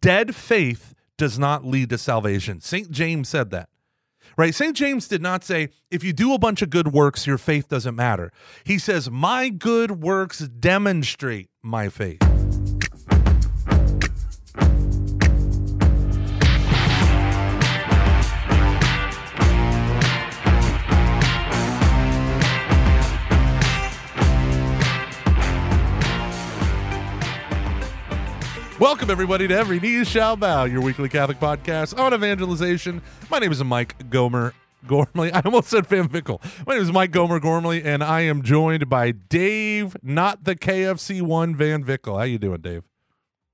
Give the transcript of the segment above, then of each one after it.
Dead faith does not lead to salvation. St. James said that. Right? St. James did not say, if you do a bunch of good works, your faith doesn't matter. He says, my good works demonstrate my faith. Welcome, everybody, to Every Knee Shall Bow, your weekly Catholic podcast on evangelization. My name is Mike Gomer Gormley. I almost said Van Vickle. My name is Mike Gomer Gormley, and I am joined by Dave, not the KFC one Van Vickle. How you doing, Dave?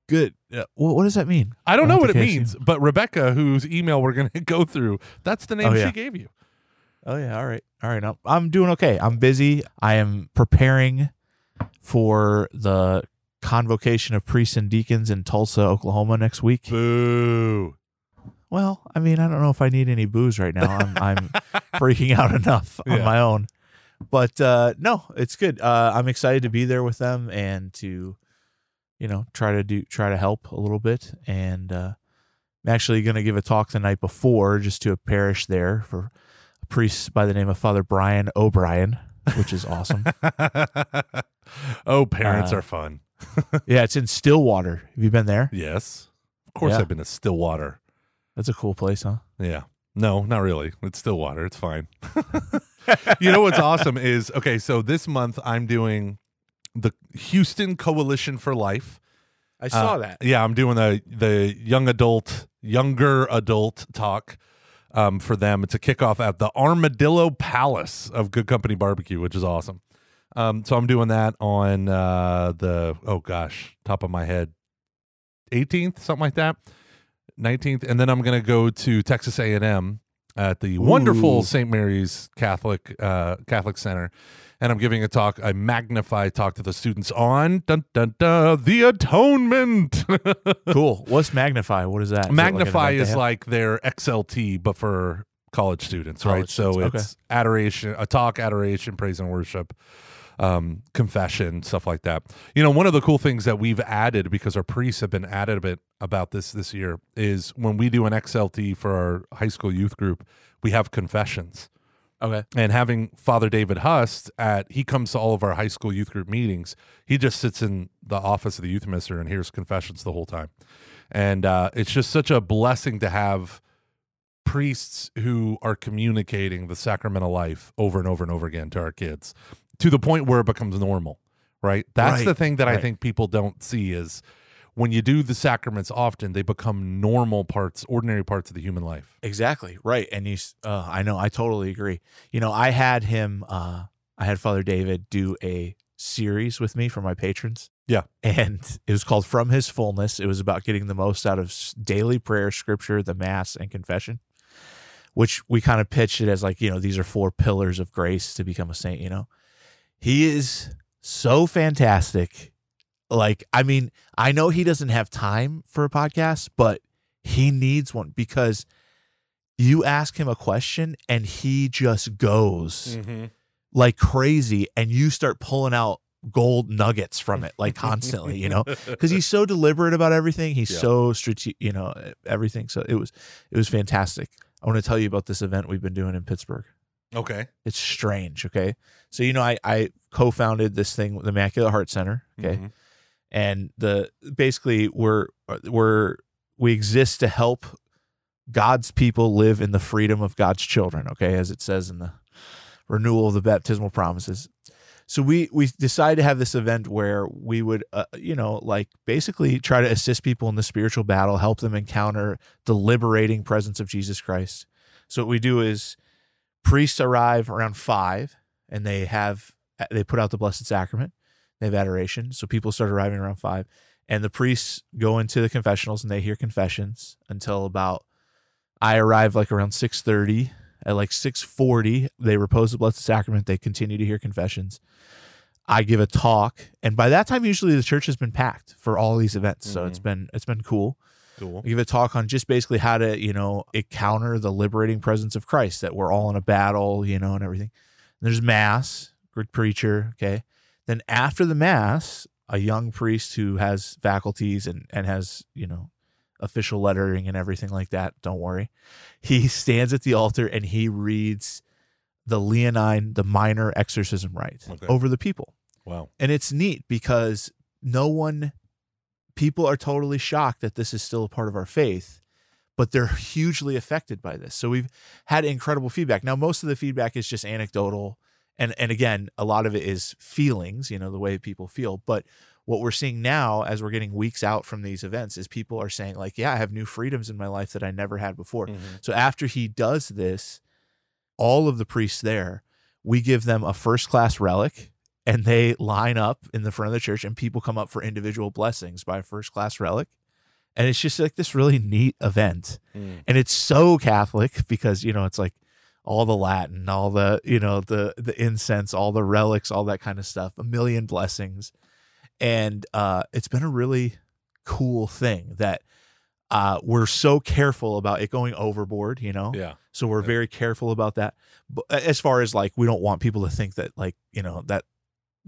Good. Uh, what, what does that mean? I don't know what it means, but Rebecca, whose email we're going to go through, that's the name Oh, yeah. she gave you. Oh yeah. All right. All right. I'm, I'm doing okay. I'm busy. I am preparing for the convocation of priests and deacons in Tulsa, Oklahoma next week. Boo. Well, I mean, I don't know if I need any booze right now. I'm I'm freaking out enough on Yeah. my own. But uh no, it's good. Uh I'm excited to be there with them and to you know, try to do try to help a little bit and uh I'm actually going to give a talk the night before just to a parish there for a priest by the name of Father Brian O'Brien, which is awesome. oh, parents Uh, are fun. yeah, it's in Stillwater. Have you been there? Yes. Of course, Yeah. I've been to Stillwater. That's a cool place, huh? Yeah. No, not really. It's Stillwater. It's fine. you know what's awesome is okay, so this month I'm doing the Houston Coalition for Life. I Uh, Yeah, I'm doing the the young adult, younger adult talk um, for them. It's a kickoff at the Armadillo Palace of Good Company Barbecue, which is awesome. Um, so I'm doing that on uh, the oh gosh, top of my head, 18th, something like that, 19th, and then I'm gonna go to Texas A&M at the wonderful St. Mary's Catholic uh, Catholic Center, and I'm giving a talk, a magnify talk to the students on dun, dun, dun, the atonement. Cool. What's Magnify? What is that? Is like Magnify event they is like their XLT, but for college students, right? College So students, it's adoration, a talk, adoration, praise and worship, um, confession, stuff like that. You know, one of the cool things that we've added because our priests have been added a bit about this this year is when we do an XLT for our high school youth group, we have confessions Okay. and having Father David Hust at he comes to all of our high school youth group meetings. He just sits in the office of the youth minister and hears confessions the whole time, and uh, it's just such a blessing to have priests who are communicating the sacramental life over and over and over again to our kids to the point where it becomes normal. Right. That's Right, the thing that I think people don't see is when you do the sacraments often, they become normal parts, ordinary parts of the human life. Exactly. Right. And you, uh, I know, I totally agree. You know, I had him, uh, I had Father David do a series with me for my patrons. Yeah. And it was called From His Fullness. It was about getting the most out of daily prayer, scripture, the Mass, and confession, which we kind of pitched it as like, you know, these are four pillars of grace to become a saint, you know? He is so fantastic. Like, I mean, I know he doesn't have time for a podcast, but he needs one because you ask him a question and he just goes Mm-hmm. like crazy and you start pulling out gold nuggets from it like constantly you know because he's so deliberate about everything he's Yeah. so strategic you know everything so it was it was fantastic i want to tell you about this event we've been doing in pittsburgh okay. it's strange okay so you know i i co-founded this thing the immaculate heart center okay Mhm. and the basically we're we're we exist to help God's people live in the freedom of God's children, okay, as it says in the renewal of the baptismal promises. So we we decided to have this event where we would uh, you know like basically try to assist people in the spiritual battle, help them encounter the liberating presence of Jesus Christ. So what we do is priests arrive around 5 and they have they put out the blessed sacrament. They have adoration. So people start arriving around 5 and the priests go into the confessionals and they hear confessions until about I arrive like around 6:30 at like 6:40 they repose the blessed sacrament. They continue to hear confessions. I give a talk. And by that time usually the church has been packed for all these events. So it's mm-hmm. been it's been cool Cool. I give a talk on just basically how to, you know, encounter the liberating presence of Christ, that we're all in a battle, you know, and everything. And there's Mass, good preacher, okay. Then after the Mass, a young priest who has faculties and, and has, you know, official lettering and everything like that. Don't worry. He stands at the altar and he reads the Leonine, the minor exorcism rite Okay. over the people. Wow. And it's neat because no one, people are totally shocked that this is still a part of our faith, but they're hugely affected by this. So we've had incredible feedback. Now, most of the feedback is just anecdotal. And, and again, a lot of it is feelings, you know, the way people feel. But what we're seeing now as we're getting weeks out from these events is people are saying, like, yeah, I have new freedoms in my life that I never had before. Mhm. So after he does this, all of the priests there, we give them a first class relic and they line up in the front of the church and people come up for individual blessings by a first class relic. And it's just like this really neat event. Mm. And it's so Catholic because, you know, it's like all the Latin, all the, you know, the the incense, all the relics, all that kind of stuff, a million blessings. And uh it's been a really cool thing that uh we're so careful about it going overboard, you know. Yeah. So we're Yeah. very careful about that. But as far as like, we don't want people to think that like, you know, that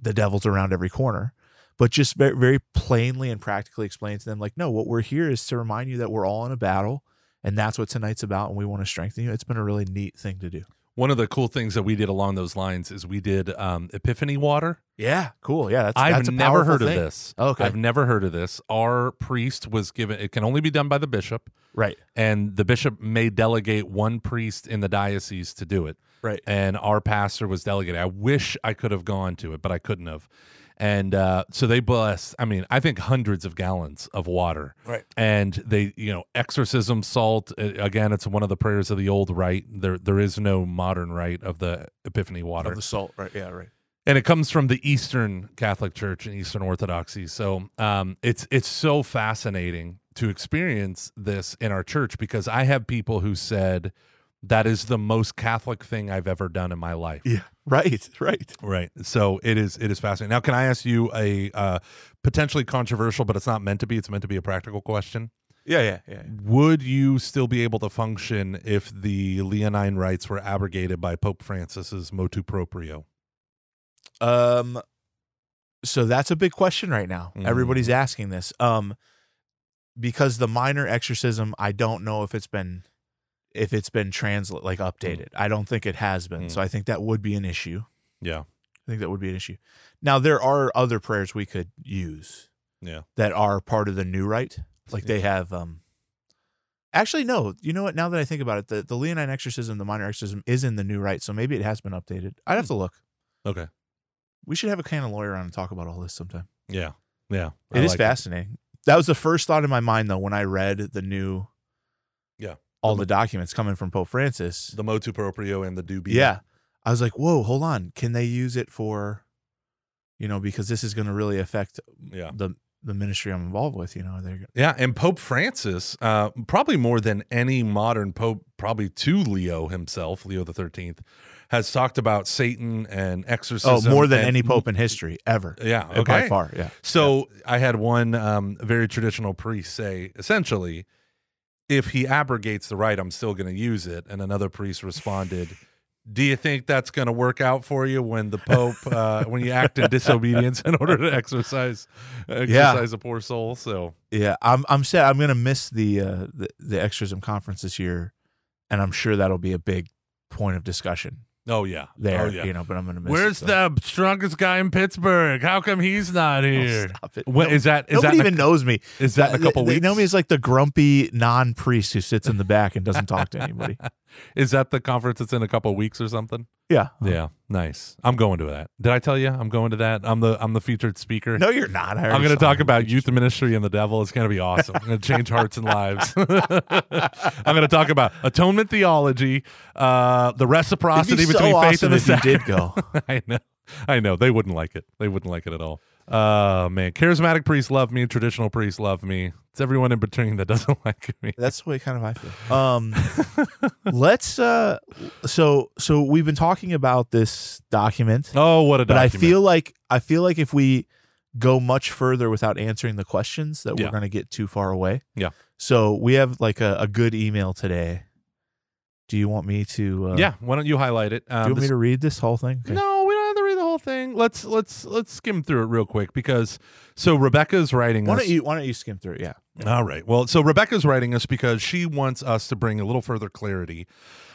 the devil's around every corner, but just very, plainly and practically explain to them, like, no, what we're here is to remind you that we're all in a battle and that's what tonight's about. And we want to strengthen you. It's been a really neat thing to do. One of the cool things that we did along those lines is we did um, Epiphany water. Yeah. Cool. Yeah. That's, I've that's never heard thing. of this. Okay. I've never heard of this. Our priest was given. It can only be done by the bishop, Right. and the bishop may delegate one priest in the diocese to do it. Right. and our pastor was delegated. I wish I could have gone to it, but I couldn't have. And uh, so they blessed. I mean, I think hundreds of gallons of water, Right. and they, you know, exorcism salt. uh, Again, it's one of the prayers of the old rite. There, there is no modern rite of the Epiphany water, Of the salt. Right. Yeah. Right. and it comes from the Eastern Catholic Church and Eastern Orthodoxy. So um, it's it's so fascinating to experience this in our church because I have people who said that is the most Catholic thing I've ever done in my life. Yeah. Right. Right. Right. So it is it is fascinating. Now, can I ask you a uh, potentially controversial, but it's not meant to be. It's meant to be a practical question. Yeah. Yeah. Yeah. Would you still be able to function if the Leonine rites were abrogated by Pope Francis's motu proprio? Um, so that's a big question right now. Mhm. Everybody's asking this. Um, because the minor exorcism, I don't know if it's been if it's been translate like updated. I don't think it has been. Mm. So I think that would be an issue. Yeah. I think that would be an issue. Now there are other prayers we could use Yeah. that are part of the new rite. Like they have um actually no, you know what, now that I think about it, the, the Leonine exorcism, the minor exorcism is in the new rite, so maybe it has been updated. I'd have to look. Okay. We should have a canon lawyer on and talk about all this sometime. Yeah. Yeah. It I is like fascinating. That was the first thought in my mind though when I read the new Yeah. All the documents coming from Pope Francis. The motu proprio and the dubia. yeah. I was like, "Whoa, hold on. Can they use it for you know, because this is going to really affect Yeah. the the ministry I'm involved with, you know, they're Yeah, and Pope Francis, uh, probably more than any modern pope, probably to Leo himself, Leo the Thirteenth, has talked about Satan and exorcism. Oh, more than and- any pope in history ever. Yeah, Uh, By okay. far, yeah. So I had one um, very traditional priest say, essentially, if he abrogates the rite, I'm still going to use it. And another priest responded, "Do you think that's going to work out for you when the Pope, uh, when you act in disobedience in order to exercise, exercise a poor soul?" So Yeah, I'm I'm sad. I'm gonna miss the uh the, the exorcism conference this year, and I'm sure that'll be a big point of discussion Oh yeah, oh, there. Oh yeah. You know, but I'm gonna miss. Where's it, so. the strongest guy in Pittsburgh? How come he's not Oh, here? stop it. What No- is that? Is Nobody that even knows me. is that in a couple they, weeks? They know me as like the grumpy non-priest who sits in the back and doesn't talk to anybody. Is that the conference that's in a couple weeks or something? Yeah. Yeah, nice. I'm going to that. Did I tell you I'm going to that? I'm the I'm the featured speaker. No, you're not. I I'm going to talk about youth ministry and the devil. It's going to be awesome. I'm going to change hearts and lives. I'm going to talk about atonement theology, uh, the reciprocity be so between faith awesome and the if you did go. I know. I know. They wouldn't like it. They wouldn't like it at all. Uh man, charismatic priests love me, traditional priests love me. It's everyone in between that doesn't like me. That's the way kind of I feel. Um, let's. Uh, so so we've been talking about this document. Oh, what a document! but I feel like I feel like if we go much further without answering the questions, that Yeah. we're going to get too far away. Yeah. So we have like a, a good email today. Do you want me to? Uh, yeah, why don't you highlight it? Do you Um, want me to read this whole thing? Okay. No, thing. let's let's let's skim through it real quick because so Rebecca's writing Why don't you Why don't you skim through it? Yeah. All right. Well, so Rebecca's writing us because she wants us to bring a little further clarity.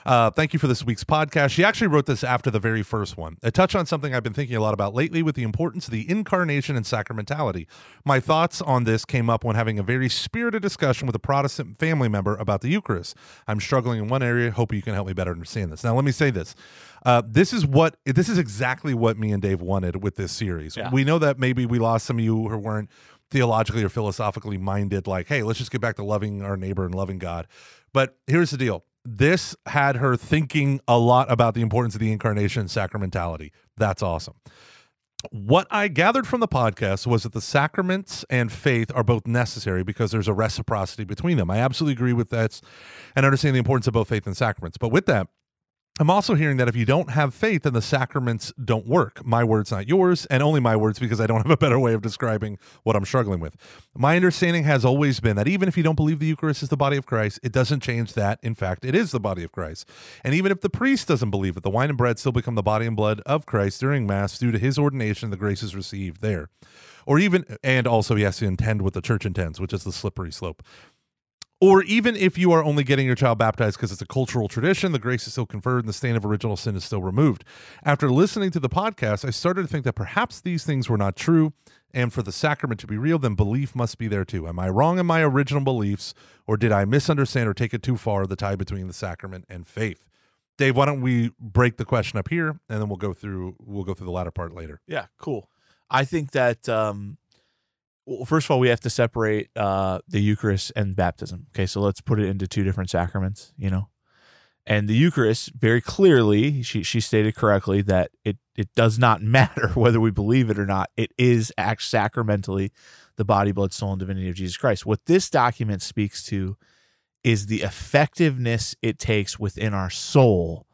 Uh, thank you for this week's podcast. She actually wrote this after the very first one. It touch on something I've been thinking a lot about lately with the importance of the incarnation and sacramentality. My thoughts on this came up when having a very spirited discussion with a Protestant family member about the Eucharist. I'm struggling in one area. Hope you can help me better understand this. Now, let me say this. Uh, this is what this is exactly what me and Dave wanted with this series. Yeah. We know that maybe we lost some of you who weren't theologically or philosophically minded, like, hey, let's just get back to loving our neighbor and loving God. But here's the deal this had her thinking a lot about the importance of the incarnation and sacramentality. That's awesome. What I gathered from the podcast was that the sacraments and faith are both necessary because there's a reciprocity between them. I absolutely agree with that and understand the importance of both faith and sacraments. But with that, I'm also hearing that if you don't have faith, then the sacraments don't work. My words, not yours, and only my words because I don't have a better way of describing what I'm struggling with. My understanding has always been that even if you don't believe the Eucharist is the body of Christ, it doesn't change that, in fact, it is the body of Christ. And even if the priest doesn't believe it, the wine and bread still become the body and blood of Christ during Mass due to his ordination, the graces received there. Or even, and also he has to intend what the church intends, which is the slippery slope. Or even if you are only getting your child baptized because it's a cultural tradition, the grace is still conferred and the stain of original sin is still removed. After listening to the podcast, I started to think that perhaps these things were not true. And for the sacrament to be real, then belief must be there too. Am I wrong in my original beliefs, or did I misunderstand or take it too far the tie between the sacrament and faith? Dave, why don't we break the question up here, and then we'll go through we'll go through the latter part later. Yeah, cool. I think that um, well, first of all, we have to separate uh, the Eucharist and baptism. Okay, so let's put it into two different sacraments. You know, and the Eucharist very clearly, she she stated correctly that it it does not matter whether we believe it or not. It is act sacramentally the body, blood, soul, and divinity of Jesus Christ. What this document speaks to is the effectiveness it takes within our soul.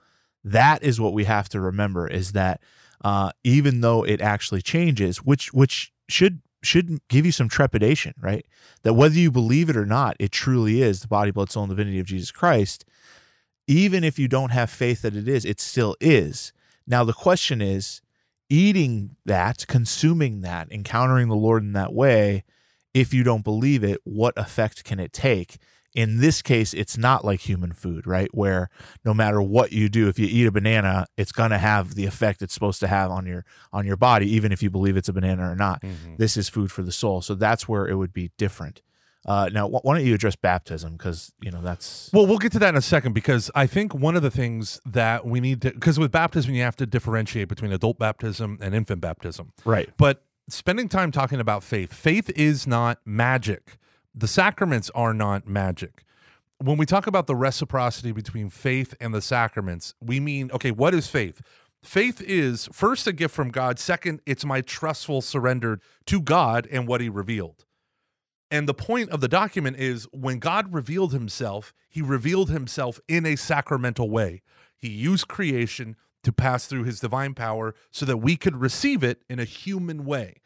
That is what we have to remember is that uh, even though it actually changes, which which should should give you some trepidation, right? That whether you believe it or not, it truly is the body, blood, soul, and divinity of Jesus Christ. Even if you don't have faith that it is, it still is. Now the question is, eating that, consuming that, encountering the Lord in that way, if you don't believe it, what effect can it take? In this case, it's not like human food, right? Where no matter what you do, if you eat a banana, it's going to have the effect it's supposed to have on your on your body, even if you believe it's a banana or not. This is food for the soul, so that's where it would be different. Uh, now, wh- why don't you address baptism? Because you know that's Well, we'll get to that in a second because I think one of the things that we need to, because with baptism, you have to differentiate between adult baptism and infant baptism. right. But spending time talking about faith, faith is not magic. The sacraments are not magic. When we talk about the reciprocity between faith and the sacraments, we mean, okay, what is faith? Faith is first a gift from God. Second, it's my trustful surrender to God and what he revealed. And the point of the document is when God revealed himself, he revealed himself in a sacramental way. He used creation to pass through his divine power so that we could receive it in a human way,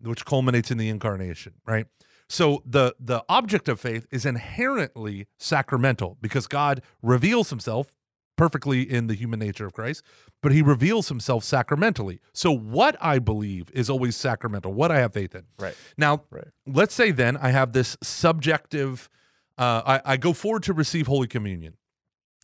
which culminates in the incarnation, right? So the the object of faith is inherently sacramental because God reveals himself perfectly in the human nature of Christ, but he reveals himself sacramentally. So what I believe is always sacramental, what I have faith in. Right. Now, Right. let's say then I have this subjective, uh, I, I go forward to receive Holy Communion.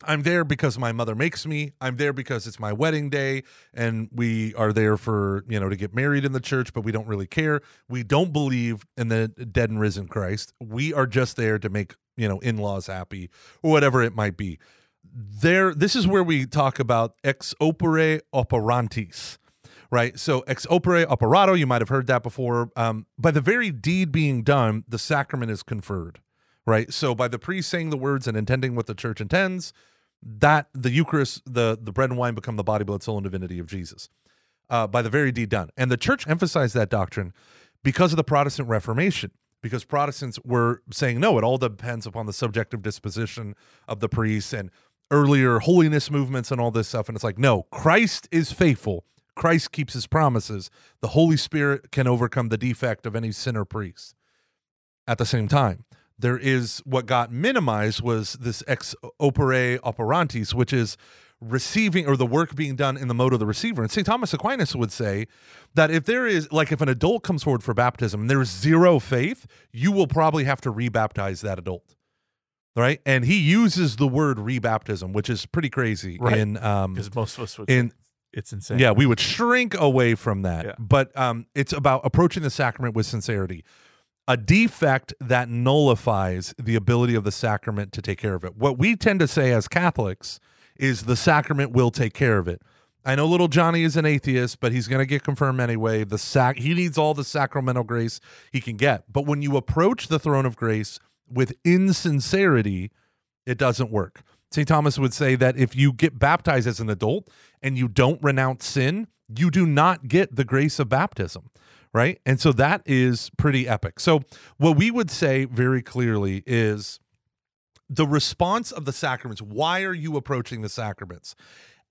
I'm there because my mother makes me. I'm there because it's my wedding day and we are there for, you know, to get married in the church, but we don't really care. We don't believe in the dead and risen Christ. We are just there to make, you know, in-laws happy or whatever it might be. There this is where we talk about ex opere operantis right? So ex opere operato, you might have heard that before. Um, by the very deed being done, the sacrament is conferred, right? So by the priest saying the words and intending what the church intends, that the Eucharist, the the bread and wine become the body, blood, soul, and divinity of Jesus. Uh, by the very deed done, and the church emphasized that doctrine because of the Protestant Reformation. Because Protestants were saying no, it all depends upon the subjective disposition of the priest and earlier holiness movements and all this stuff. And it's like, no, Christ is faithful. Christ keeps his promises. The Holy Spirit can overcome the defect of any sinner priest. At the same time, there is what got minimized was this ex opere operantis, which is receiving or the work being done in the mode of the receiver. And St. Thomas Aquinas would say that if there is, like, if an adult comes forward for baptism and there's zero faith, you will probably have to rebaptize that adult. Right. And he uses the word rebaptism, which is pretty crazy. Right. In, um, because most of us would. in, it's insane. yeah, we would shrink away from that. Yeah. But um, it's about approaching the sacrament with sincerity. A defect that nullifies the ability of the sacrament to take care of it. What we tend to say as Catholics is the sacrament will take care of it. I know little Johnny is an atheist, but he's going to get confirmed anyway. The sac he needs all the sacramental grace he can get. But when you approach the throne of grace with insincerity, it doesn't work. St. Thomas would say that if you get baptized as an adult and you don't renounce sin, you do not get the grace of baptism, right? And so that is pretty epic. So, what we would say very clearly is the response of the sacraments. Why are you approaching the sacraments?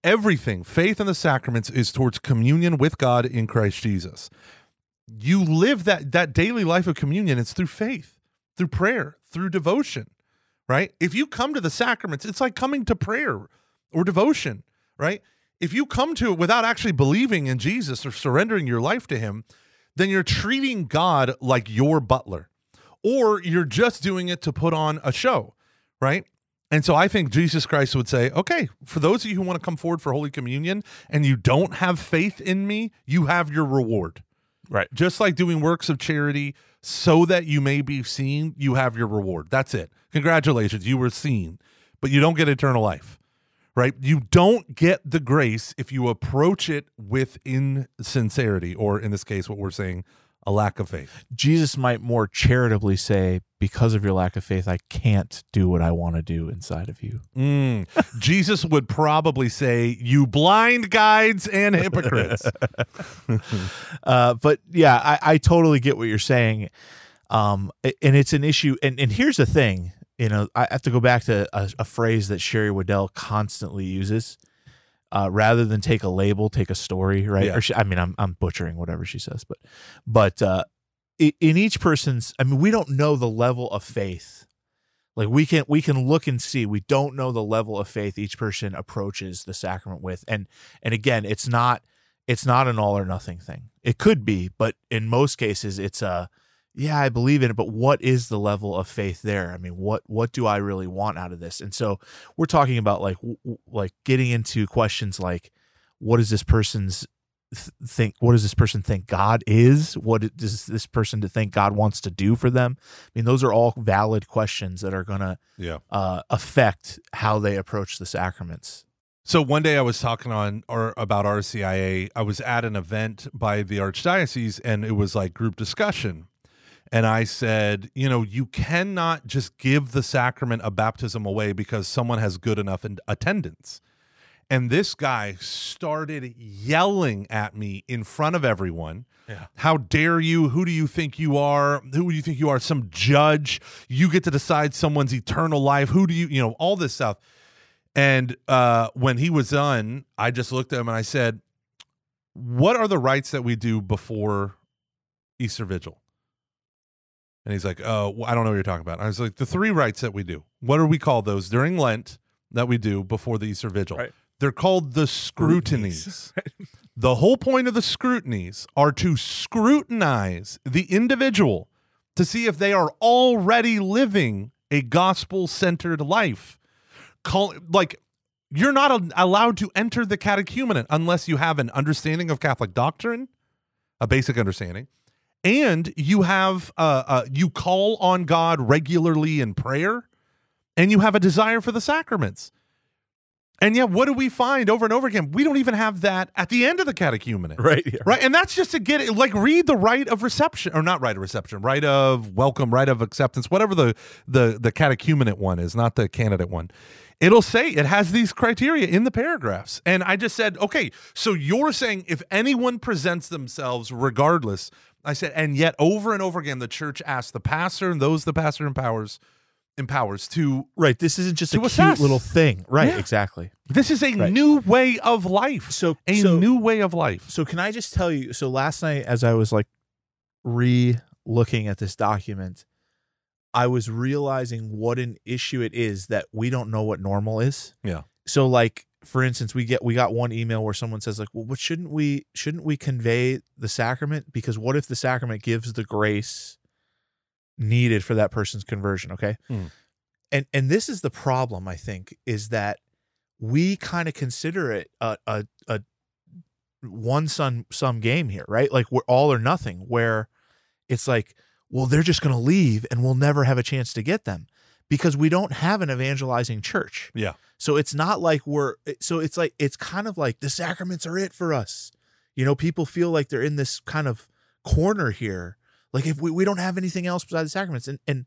Everything, faith in the sacraments, is towards communion with God in Christ Jesus. You live that that daily life of communion. It's through faith, through prayer, through devotion right? If you come to the sacraments, it's like coming to prayer or devotion, right? If you come to it without actually believing in Jesus or surrendering your life to him, then you're treating God like your butler, or you're just doing it to put on a show, right? And so I think Jesus Christ would say, okay, for those of you who want to come forward for Holy Communion and you don't have faith in me, you have your reward. Right. Just like doing works of charity so that you may be seen, you have your reward. That's it. Congratulations, you were seen, but you don't get eternal life, right? You don't get the grace if you approach it with insincerity, or in this case, what we're saying, a lack of faith. Jesus might more charitably say, because of your lack of faith, I can't do what I want to do inside of you. Mm. Jesus would probably say, You blind guides and hypocrites. Uh, but yeah, I, I totally get what you're saying. Um, and it's an issue. And, and here's the thing, you know, I have to go back to a, a phrase that Sherry Weddell constantly uses. Uh, rather than take a label, take a story, right? Yeah. Or she, I mean, I'm I'm butchering whatever she says, but but uh, in each person's, I mean, we don't know the level of faith. Like we can we can look and see. We don't know the level of faith each person approaches the sacrament with, and and again, it's not it's not an all or nothing thing. It could be, but in most cases, it's a yeah, I believe in it, but what is the level of faith there? I mean, what what do I really want out of this? And so we're talking about like w- like getting into questions like what does this person's th- think what does this person think God is? What does this person to think God wants to do for them? I mean, those are all valid questions that are going to yeah. uh, affect how they approach the sacraments. So one day I was talking on or about RCIA. I was at an event by the archdiocese and it was like group discussion. And I said, you know, you cannot just give the sacrament of baptism away because someone has good enough in attendance. And this guy started yelling at me in front of everyone. Yeah. How dare you? Who do you think you are? Who do you think you are? Some judge? You get to decide someone's eternal life. Who do you, you know, all this stuff. And uh, when he was done, I just looked at him and I said, What are the rites that we do before Easter Vigil? And he's like, Oh, well, I don't know what you're talking about. I was like, The three rites that we do. What do we call those during Lent that we do before the Easter Vigil? Right. They're called the scrutinies. the whole point of the scrutinies are to scrutinize the individual to see if they are already living a gospel centered life. Call like you're not allowed to enter the catechumenate unless you have an understanding of Catholic doctrine, a basic understanding, and you have uh, uh you call on God regularly in prayer, and you have a desire for the sacraments. And yet, what do we find over and over again? We don't even have that at the end of the catechumenate. Right. Yeah. Right. And that's just to get it like read the rite of reception or not rite of reception, rite of welcome, rite of acceptance, whatever the the the catechumenate one is, not the candidate one. It'll say it has these criteria in the paragraphs. And I just said, okay, so you're saying if anyone presents themselves regardless, I said, and yet over and over again, the church asks the pastor and those the pastor empowers empowers to Right. This isn't just a cute little thing. Right. Yeah. Exactly. this is a Right. new way of life. So a so, new way of life. So can I just tell you? So last night, as I was like re looking at this document, I was realizing what an issue it is that we don't know what normal is. Yeah. So like for instance, we get we got one email where someone says like, "Well, what shouldn't we shouldn't we convey the sacrament because what if the sacrament gives the grace needed for that person's conversion?" Okay, Hmm. and and this is the problem I think is that we kind of consider it a a, a one sum sum game here, right? Like we're all or nothing, where it's like, well, they're just going to leave and we'll never have a chance to get them because we don't have an evangelizing church. Yeah. So it's not like we're so it's like it's kind of like the sacraments are it for us. You know, people feel like they're in this kind of corner here. Like if we, we don't have anything else besides the sacraments and and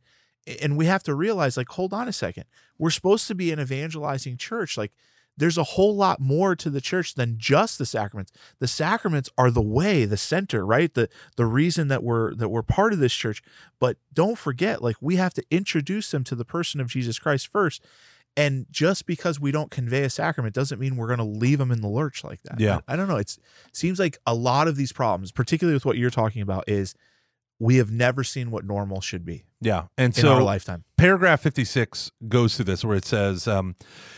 and we have to realize like hold on a second. We're supposed to be an evangelizing church. Like there's a whole lot more to the church than just the sacraments. The sacraments are the way, the center, right? The the reason that we're that we're part of this church. But don't forget, like we have to introduce them to the person of Jesus Christ first. And just because we don't convey a sacrament doesn't mean we're going to leave them in the lurch like that. Yeah. I, I don't know. It's seems like a lot of these problems, particularly with what you're talking about, is we have never seen what normal should be Yeah. And in so our lifetime. paragraph 56 goes through this where it says um,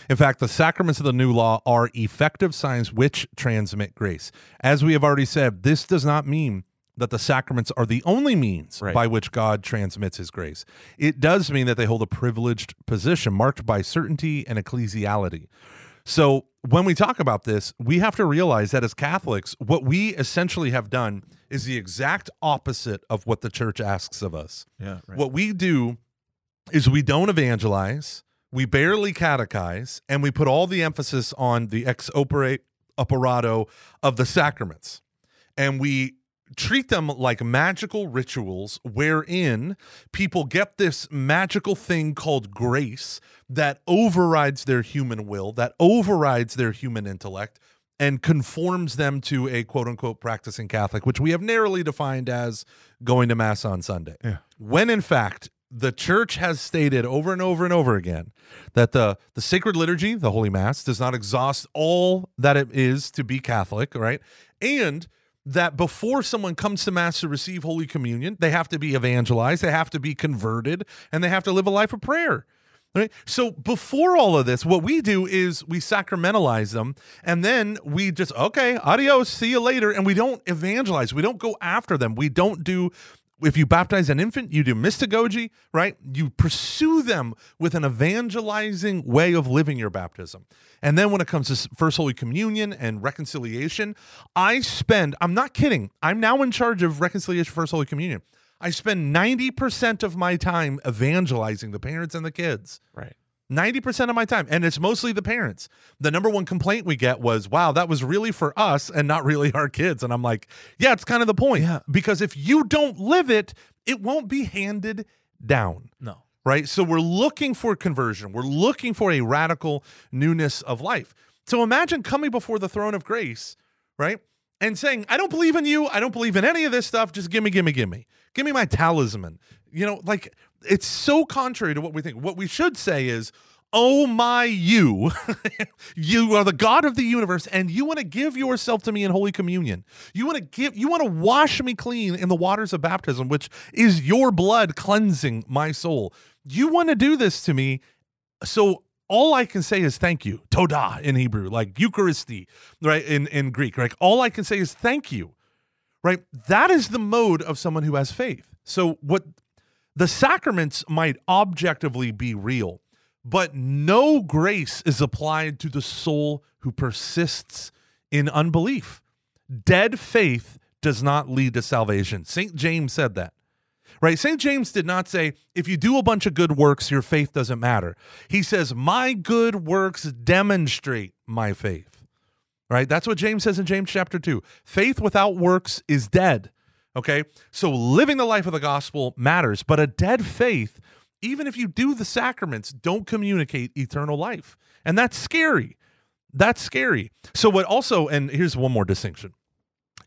in fact the sacraments of the new law are effective signs which transmit grace as we have already said this does not mean that the sacraments are the only means Right. by which god transmits his grace it does mean that they hold a privileged position marked by certainty and ecclesiality so when we talk about this, we have to realize that as Catholics, what we essentially have done is the exact opposite of what the church asks of us. Yeah. Right. What we do is we don't evangelize, we barely catechize, and we put all the emphasis on the ex opere operato of the sacraments. And we treat them like magical rituals wherein people get this magical thing called grace that overrides their human will, that overrides their human intellect, and conforms them to a quote unquote practicing Catholic, which we have narrowly defined as going to Mass on Sunday. Yeah. When in fact, the church has stated over and over and over again that the, the sacred liturgy, the Holy Mass, does not exhaust all that it is to be Catholic, right? And that before someone comes to Mass to receive Holy Communion, they have to be evangelized, they have to be converted, and they have to live a life of prayer. Right. So before all of this, what we do is we sacramentalize them and then we just, okay, adios, see you later. And we don't evangelize. We don't go after them. We don't do, if you baptize an infant, you do mystagogy, right? You pursue them with an evangelizing way of living your baptism. And then when it comes to First Holy Communion and reconciliation, I spend, I'm not kidding, I'm now in charge of reconciliation, First Holy Communion. I spend 90% of my time evangelizing the parents and the kids. right. 90% of my time. And it's mostly the parents. The number one complaint we get was, wow, that was really for us and not really our kids. And I'm like, yeah, it's kind of the point. Yeah. Because if you don't live it, it won't be handed down No. right? So we're looking for conversion. We're looking for a radical newness of life. So imagine coming before the throne of grace, right? And saying, I don't believe in you. I don't believe in any of this stuff. Just give me, give me, give me. Give me my talisman. You know, like it's so contrary to what we think. What we should say is, Oh my, you, you are the God of the universe, and you want to give yourself to me in Holy Communion. You want to give, you want to wash me clean in the waters of baptism, which is your blood cleansing my soul. You want to do this to me. So all I can say is thank you. Toda in Hebrew, like Eucharisti, right? In, in Greek, right? All I can say is thank you, right? That is the mode of someone who has faith. So what the sacraments might objectively be real, but no grace is applied to the soul who persists in unbelief. Dead faith does not lead to salvation. St. James said that. Right? St. James did not say, if you do a bunch of good works, your faith doesn't matter. He says, my good works demonstrate my faith. Right? That's what James says in James chapter 2. Faith without works is dead. Okay? So living the life of the gospel matters, but a dead faith, even if you do the sacraments, don't communicate eternal life. And that's scary. That's scary. So what also and here's one more distinction.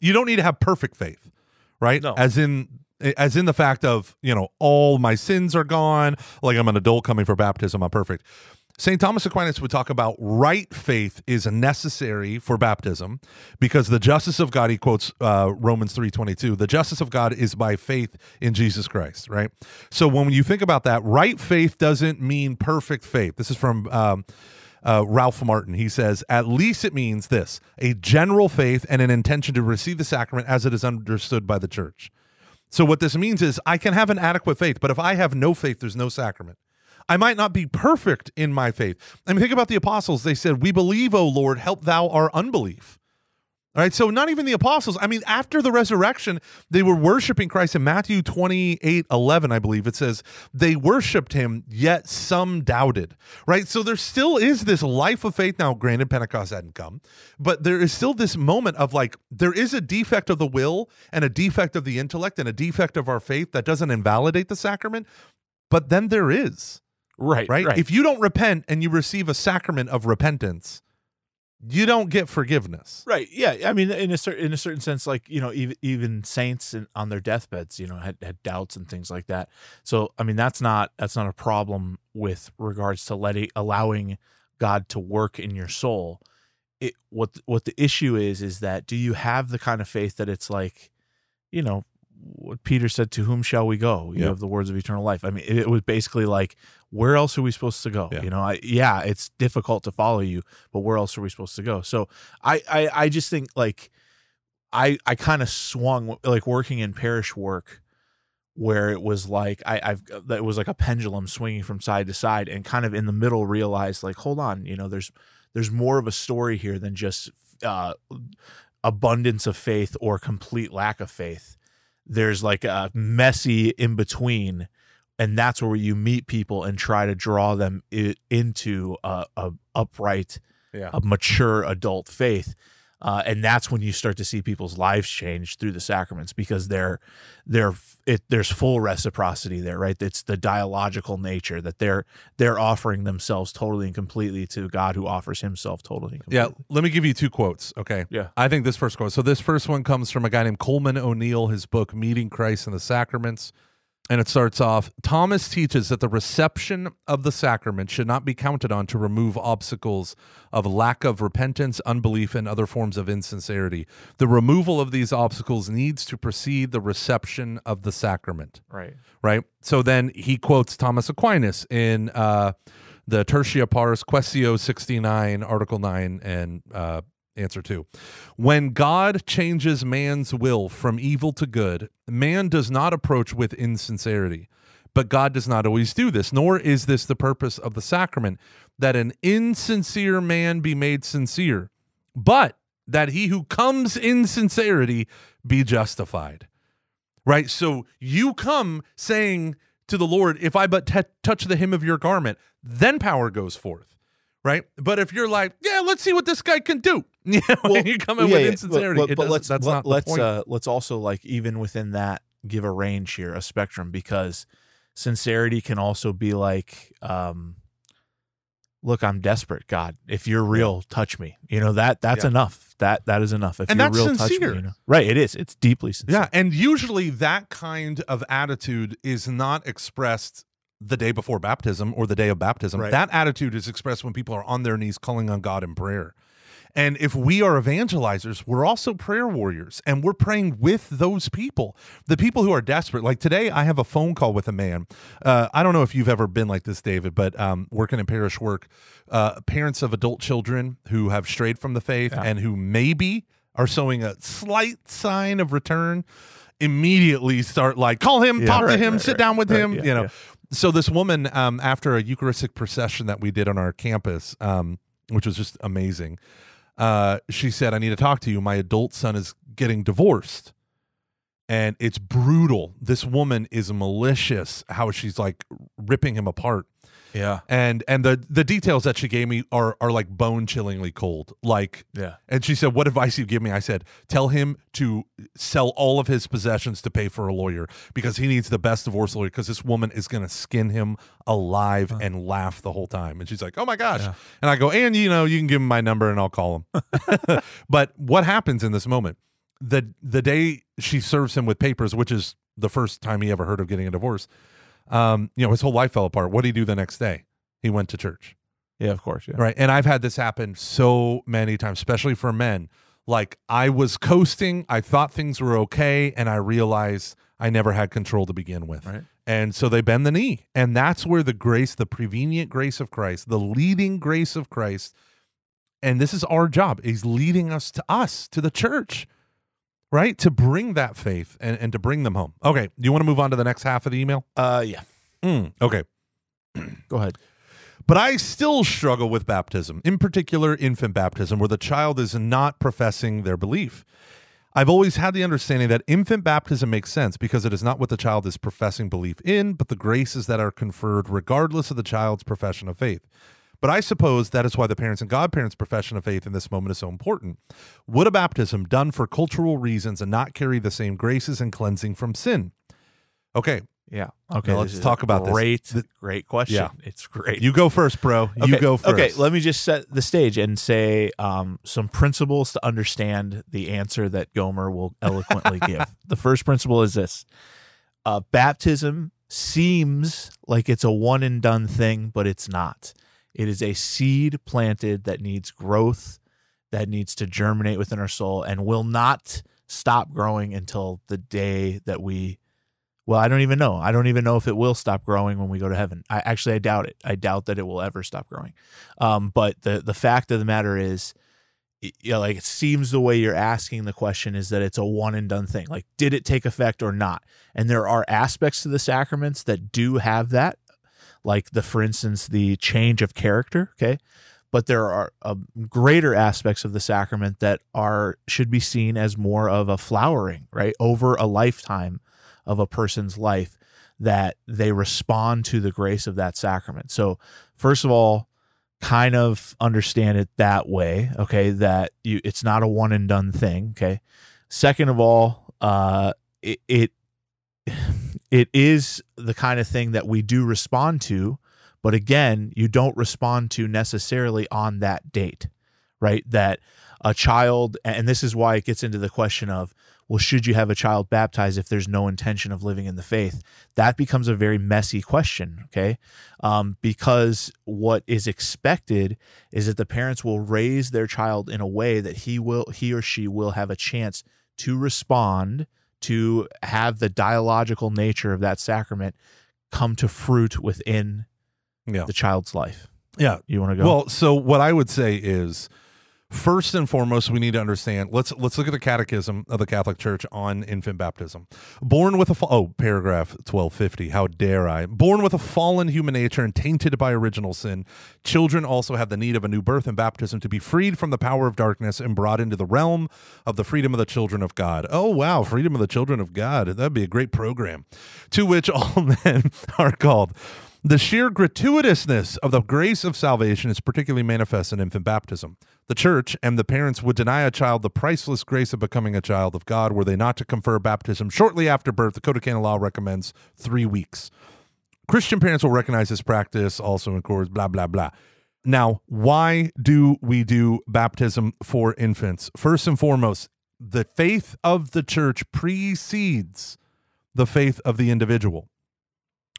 You don't need to have perfect faith, right? No. As in as in the fact of, you know, all my sins are gone, like I'm an adult coming for baptism, I'm perfect. St. Thomas Aquinas would talk about right faith is necessary for baptism because the justice of God, he quotes uh, Romans 3.22, the justice of God is by faith in Jesus Christ, right? So when you think about that, right faith doesn't mean perfect faith. This is from um, uh, Ralph Martin. He says, At least it means this a general faith and an intention to receive the sacrament as it is understood by the church. So, what this means is I can have an adequate faith, but if I have no faith, there's no sacrament. I might not be perfect in my faith. I mean, think about the apostles. They said, We believe, O Lord, help thou our unbelief. All right. So not even the apostles. I mean, after the resurrection, they were worshiping Christ in Matthew 28 11, I believe it says, they worshiped him, yet some doubted. Right. So there still is this life of faith. Now, granted, Pentecost hadn't come, but there is still this moment of like, there is a defect of the will and a defect of the intellect and a defect of our faith that doesn't invalidate the sacrament. But then there is. Right. Right. Right. If you don't repent and you receive a sacrament of repentance, you don't get forgiveness. Right. Yeah. I mean, in a certain in a certain sense, like you know, even even saints in, on their deathbeds, you know, had, had doubts and things like that. So, I mean, that's not that's not a problem with regards to letting allowing God to work in your soul. It what what the issue is is that do you have the kind of faith that it's like, you know, what Peter said, "To whom shall we go?" You Yeah. have the words of eternal life. I mean, it, it was basically like, where else are we supposed to go? Yeah. You know, I, yeah, it's difficult to follow you, but where else are we supposed to go? So I, I, I just think like, I, I kind of swung like working in parish work, where it was like I, I've that it was like a pendulum swinging from side to side, and kind of in the middle realized like, hold on, you know, there's there's more of a story here than just uh, abundance of faith or complete lack of faith there's like a messy in between and that's where you meet people and try to draw them i- into a, a upright Yeah. a mature adult faith uh, and that's when you start to see people's lives change through the sacraments because they're they're it, there's full reciprocity there right it's the dialogical nature that they're they're offering themselves totally and completely to god who offers himself totally and Yeah, let me give you two quotes. Okay. Yeah. I think this first quote. So this first one comes from a guy named Colman O'Neill, his book Meeting Christ in the Sacraments. And it starts off Thomas teaches that the reception of the sacrament should not be counted on to remove obstacles of lack of repentance, unbelief, and other forms of insincerity. The removal of these obstacles needs to precede the reception of the sacrament right right? So then he quotes Thomas Aquinas in uh, the Tertia Pars Quaestio 69, Article 9, and uh, answer 2. When God changes man's will from evil to good, man does not approach with insincerity. But God does not always do this, nor is this the purpose of the sacrament, that an insincere man be made sincere, but that he who comes in sincerity be justified right? So you come saying to the Lord, if I but t- touch the hem of your garment, then power goes forth, right? But if you're like, yeah, let's see what this guy can do, you know, and you come in yeah, with yeah, insincerity, But, but let's that's let, not let's uh let's also like even within that give a range here, a spectrum, because sincerity can also be like, um, look, I'm desperate, God. If you're real, touch me. You know that that's Yeah. enough. That that is enough. If And you're real, touch me. You know? Right. It is. It's deeply sincere. yeah, and usually that kind of attitude is not expressed the day before baptism or the day of baptism. Right. That attitude is expressed when people are on their knees calling on God in prayer. And if we are evangelizers, we're also prayer warriors and we're praying with those people, the people who are desperate. Like today, I have a phone call with a man. Uh, I don't know if you've ever been like this, David, but um, working in parish work, uh, parents of adult children who have strayed from the faith Yeah. and who maybe are showing a slight sign of return immediately start like, call him, Yeah, talk to him, right, sit right, down with right, him, yeah, you know. So this woman, um, after a Eucharistic procession that we did on our campus, um, which was just amazing, uh, she said, "I need to talk to you. My adult son is getting divorced, and it's brutal. This woman is malicious. How she's like ripping him apart, Yeah. and and the the details that she gave me are are like bone chillingly cold. Like Yeah. and she said, What advice you give me? I said, Tell him to sell all of his possessions to pay for a lawyer because he needs the best divorce lawyer because this woman is going to skin him alive and laugh the whole time. And she's like, Oh my gosh. Yeah. And I go, And you know, you can give him my number and I'll call him. but what happens in this moment? The, the day she serves him with papers, which is the first time he ever heard of getting a divorce, um, you know, his whole life fell apart. What did he do the next day? He went to church. Yeah. Of course. Yeah. Right. And I've had this happen so many times, especially for men. Like I was coasting, I thought things were okay, and I realized I never had control to begin with. Right. And so they bend the knee. And that's where the grace, the prevenient grace of Christ, the leading grace of Christ, and this is our job, is leading us to us, to the church, right? To bring that faith and, and to bring them home. Okay. Do you want to move on to the next half of the email? Uh, yeah. Mm, okay. Go ahead. But I still struggle with baptism, in particular infant baptism, where the child is not professing their belief. I've always had the understanding that infant baptism makes sense because it is not what the child is professing belief in, but the graces that are conferred regardless of the child's profession of faith. But I suppose that is why the parents and godparents' profession of faith in this moment is so important. Would a baptism done for cultural reasons and not carry the same graces and cleansing from sin? Okay, Yeah. Okay. Let's talk about this. great, great question. Yeah. It's great. you go first, bro. You go first. Okay, let me just set the stage and say um, some principles to understand the answer that Gomer will eloquently give. The first principle is this uh, baptism seems like it's a one and done thing, but it's not. It is a seed planted that needs growth, that needs to germinate within our soul, and will not stop growing until the day that we well, I don't even know. I don't even know if it will stop growing when we go to heaven. I actually I doubt it. I doubt that it will ever stop growing. Um, but the the fact of the matter is, you know, like it seems the way you're asking the question is that it's a one and done thing. Like, did it take effect or not? And there are aspects to the sacraments that do have that, like the, for instance, the change of character. Okay, but there are uh, greater aspects of the sacrament that are should be seen as more of a flowering, right, over a lifetime of a person's life that they respond to the grace of that sacrament. So, first of all, kind of understand it that way, okay, that you it's not a one and done thing, okay? Second of all, uh it, it it is the kind of thing that we do respond to, but again, you don't respond to necessarily on that date, right? That a child and this is why it gets into the question of well, should you have a child baptized if there's no intention of living in the faith? That becomes a very messy question, okay? Um, because what is expected is that the parents will raise their child in a way that he will, he or she will have a chance to respond to have the dialogical nature of that sacrament come to fruit within Yeah. the child's life. Yeah. You want to go? Well, so what I would say is first and foremost we need to understand let's let's look at the catechism of the Catholic Church on infant baptism. Born with a fa- oh, paragraph 1250, how dare I? Born with a fallen human nature and tainted by original sin, children also have the need of a new birth and baptism to be freed from the power of darkness and brought into the realm of the freedom of the children of God. Oh, wow, freedom of the children of God. That'd be a great program. To which all men are called. The sheer gratuitousness of the grace of salvation is particularly manifest in infant baptism. The church and the parents would deny a child the priceless grace of becoming a child of God were they not to confer baptism shortly after birth. The Code of Canon Law recommends three weeks. Christian parents will recognize this practice also in course, blah, blah, blah. Now, why do we do baptism for infants? First and foremost, the faith of the church precedes the faith of the individual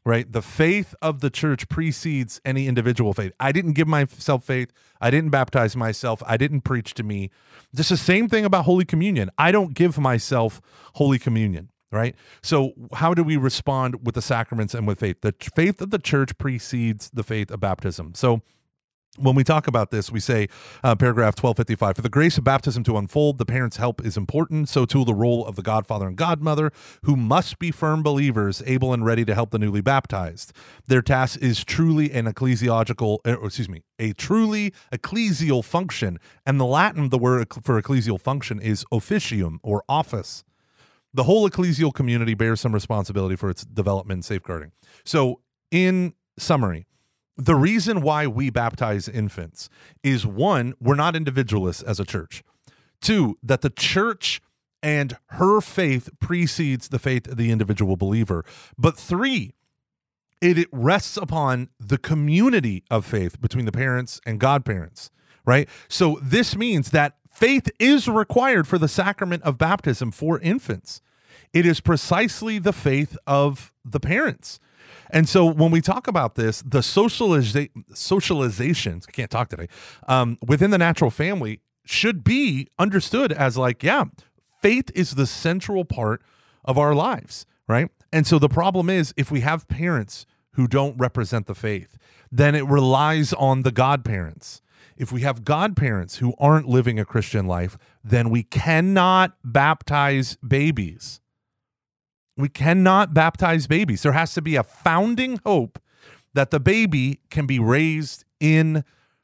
right? The faith of the church precedes any individual faith. I didn't give myself faith. I didn't baptize myself. I didn't preach to me. Just the same thing about Holy Communion. I don't give myself Holy Communion, right? So, how do we respond with the sacraments and with faith? The faith of the church precedes the faith of baptism. So, when we talk about this, we say, uh, paragraph 1255, for the grace of baptism to unfold, the parents' help is important. So too the role of the godfather and godmother, who must be firm believers, able and ready to help the newly baptized. Their task is truly an ecclesiological, or excuse me, a truly ecclesial function. And the Latin, the word for ecclesial function is officium or office. The whole ecclesial community bears some responsibility for its development and safeguarding. So, in summary, the reason why we baptize infants is one, we're not individualists as a church. Two, that the church and her faith precedes the faith of the individual believer. But three, it, rests upon the community of faith between the parents and godparents, right? So this means that faith is required for the sacrament of baptism for infants. It is precisely the faith of the parents. And so when we talk about this, the socializa- socializations, I can't talk today, um, within the natural family should be understood as like, yeah, faith is the central part of our lives, right? And so the problem is if we have parents who don't represent the faith, then it relies on the godparents. If we have godparents who aren't living a Christian life, then we cannot baptize babies. We cannot baptize babies. There has to be a founding hope that the baby can be raised in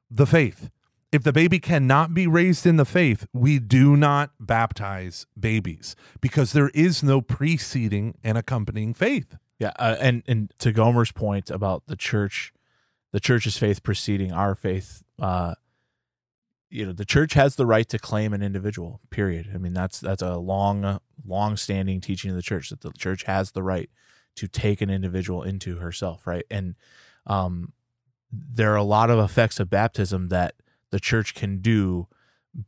the faith. If the baby cannot be raised in the faith, we do not baptize babies because there is no preceding and accompanying faith. Yeah, uh, and and to Gomer's point about the church, the church's faith preceding our faith, uh, you know, the church has the right to claim an individual. Period. I mean, that's that's a long, long standing teaching of the church that the church has the right to take an individual into herself, right? And um, there are a lot of effects of baptism that the church can do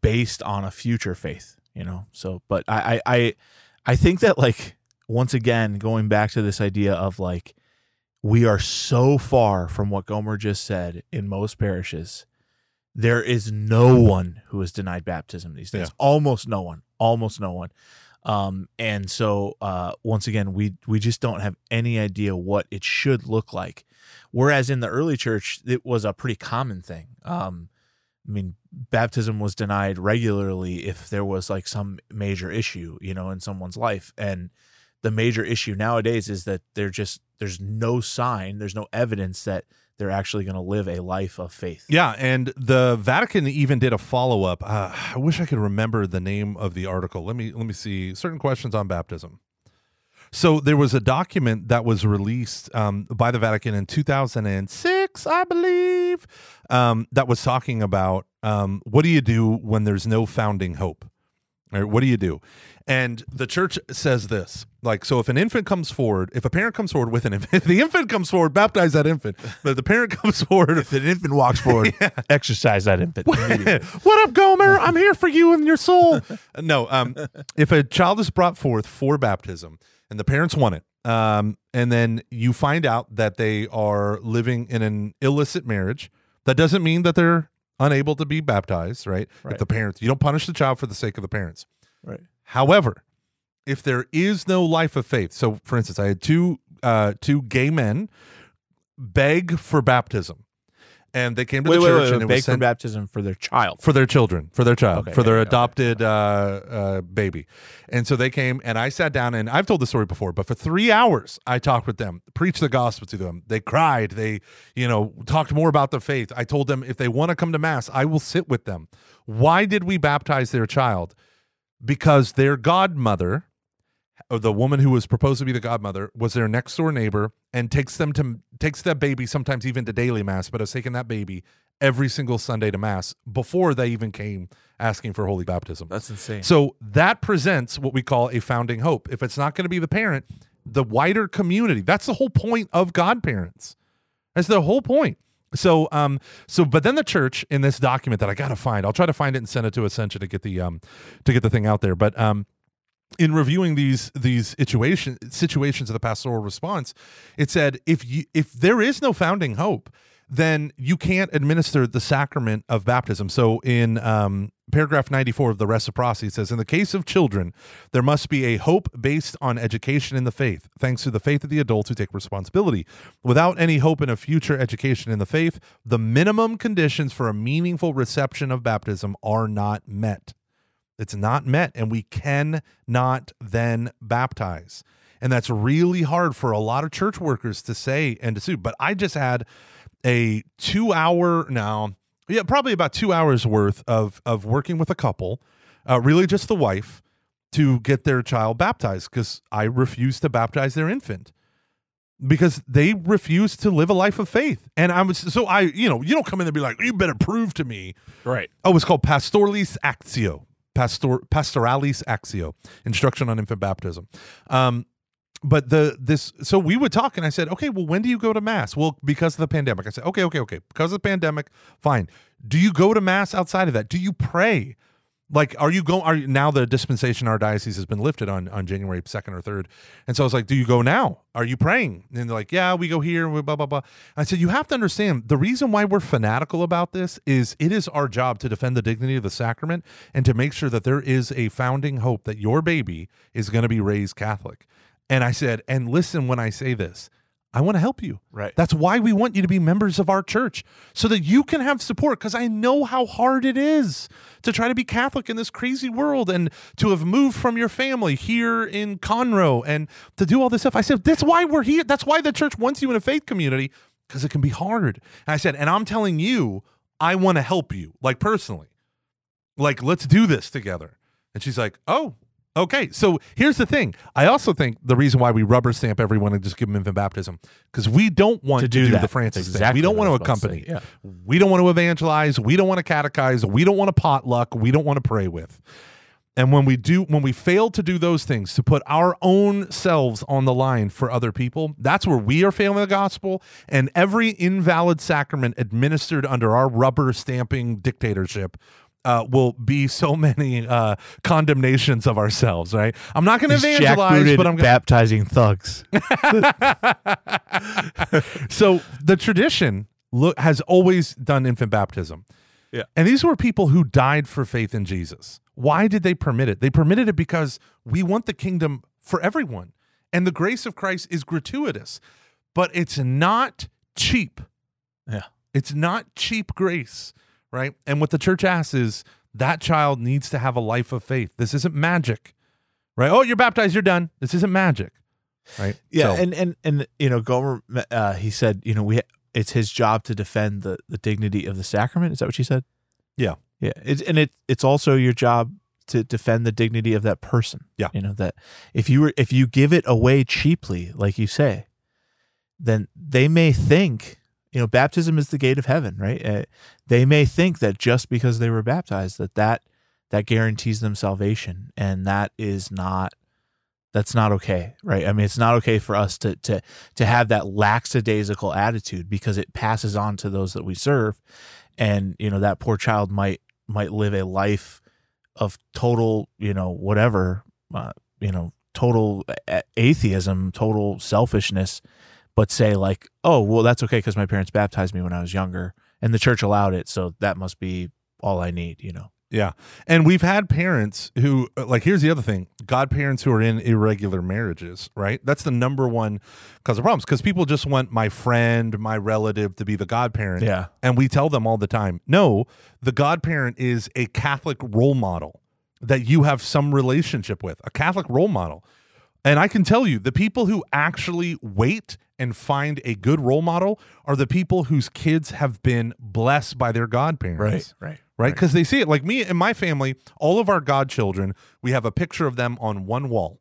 based on a future faith, you know. So, but I, I, I, I think that like once again, going back to this idea of like we are so far from what Gomer just said in most parishes. There is no one who is denied baptism these days. Yeah. Almost no one. Almost no one. Um, and so uh, once again, we we just don't have any idea what it should look like. Whereas in the early church, it was a pretty common thing. Um, I mean, baptism was denied regularly if there was like some major issue, you know, in someone's life. And the major issue nowadays is that they're just there's no sign, there's no evidence that they're actually going to live a life of faith. Yeah, and the Vatican even did a follow up. Uh, I wish I could remember the name of the article. Let me let me see certain questions on baptism. So there was a document that was released um, by the Vatican in 2006, I believe, um, that was talking about um, what do you do when there's no founding hope. What do you do? And the church says this like, so if an infant comes forward, if a parent comes forward with an infant, if the infant comes forward, baptize that infant. But if the parent comes forward, If an infant walks forward, exercise that infant. what up, Gomer? I'm here for you and your soul. no, um, if a child is brought forth for baptism and the parents want it, um, and then you find out that they are living in an illicit marriage, that doesn't mean that they're unable to be baptized, right? Right. If the parents, you don't punish the child for the sake of the parents. Right. However, if there is no life of faith, so for instance, I had two uh, two gay men beg for baptism, and they came to Wait, the wait, church wait, and it was for sent baptism for their child. for their children, for their child, Okay, for their yeah, yeah, okay. adopted uh, uh, baby. And so they came, and I sat down, and I've told the story before, but for three hours, I talked with them, preached the gospel to them. They cried. They, you know, talked more about the faith. I told them if they want to come to mass, I will sit with them. Why did we baptize their child? Because their godmother, the woman who was proposed to be the godmother, was their next door neighbor, and takes them to takes that baby sometimes even to daily mass, but has taken that baby every single Sunday to mass before they even came asking for holy baptism. That's insane. So that presents what we call a founding hope. If it's not going to be the parent, the wider community. That's the whole point of godparents. That's the whole point. So um so but then the church in this document that I got to find. I'll try to find it and send it to Ascension to get the um to get the thing out there. But um in reviewing these these situation situations of the pastoral response, it said if you if there is no founding hope, then you can't administer the sacrament of baptism. So in um, paragraph 94 of the reciprocity, it says, In the case of children, there must be a hope based on education in the faith, thanks to the faith of the adults who take responsibility. Without any hope in a future education in the faith, the minimum conditions for a meaningful reception of baptism are not met. It's not met, and we cannot then baptize. And that's really hard for a lot of church workers to say and to sue. But I just had a two hour now, yeah, probably about two hours worth of of working with a couple, uh, really just the wife, to get their child baptized because I refused to baptize their infant because they refuse to live a life of faith. And I was so I, you know, you don't come in and be like, you better prove to me right. Oh, it's called Pastoralis Actio. Pastor Pastoralis Actio, Instruction on Infant Baptism. Um, but the this so we would talk and I said, okay, well, when do you go to mass? Well, because of the pandemic. I said, okay, okay, okay. Because of the pandemic, fine. Do you go to mass outside of that? Do you pray? Like, are you going? Are you, now the dispensation our diocese has been lifted on on January second or third, and so I was like, "Do you go now? Are you praying?" And they're like, "Yeah, we go here." Blah blah blah. I said, "You have to understand the reason why we're fanatical about this is it is our job to defend the dignity of the sacrament and to make sure that there is a founding hope that your baby is going to be raised Catholic." And I said, and listen when I say this, I want to help you. Right. That's why we want you to be members of our church so that you can have support because I know how hard it is to try to be Catholic in this crazy world and to have moved from your family here in Conroe and to do all this stuff. I said, that's why we're here. That's why the church wants you in a faith community because it can be hard. And I said, and I'm telling you, I want to help you, like personally. Like, let's do this together. And she's like, oh, Okay, so here's the thing. I also think the reason why we rubber stamp everyone and just give them infant baptism because we don't want To to, do do, that. the Francis That's thing. We don't want to about to accompany. yeah. We don't want to evangelize. We don't want to catechize. We don't want to potluck. We don't want to pray with. And when we do, when we fail to do those things, to put our own selves on the line for other people, that's where we are failing the gospel. And every invalid sacrament administered under our rubber stamping dictatorship uh, will be so many uh, condemnations of ourselves. Right? I'm not going to evangelize, but I'm gonna... baptizing thugs. so the tradition look has always done infant baptism. Yeah. And these were people who died for faith in Jesus. Why did they permit it? They permitted it because we want the kingdom for everyone. And the grace of Christ is gratuitous, but it's not cheap. Yeah. It's not cheap grace, right? And what the church asks is that child needs to have a life of faith. This isn't magic, right? Oh, you're baptized, you're done. This isn't magic, right? Yeah, So- and and and you know, Gomer, uh, he said, you know, we it's his job to defend the the dignity of the sacrament. Is that what she said? Yeah. yeah. It's and it it's also your job to defend the dignity of that person. Yeah. you know that if you were if you give it away cheaply, like you say, then they may think. You know, baptism is the gate of heaven, right? Uh, they may think that just because they were baptized, that that that guarantees them salvation, and that is not that's not okay right i mean it's not okay for us to to to have that lackadaisical attitude because it passes on to those that we serve and you know that poor child might might live a life of total you know whatever uh, you know total atheism total selfishness but say like oh well that's okay because my parents baptized me when i was younger and the church allowed it so that must be all i need you know Yeah. And we've had parents who, uh, like, here's the other thing godparents who are in irregular marriages, right? That's the number one cause of problems because people just want my friend, my relative to be the godparent. Yeah. And we tell them all the time no, the godparent is a Catholic role model that you have some relationship with, a Catholic role model. And I can tell you, the people who actually wait and find a good role model are the people whose kids have been blessed by their godparents right right? Right? Because they see it. Like me and my family, all of our godchildren, we have a picture of them on one wall.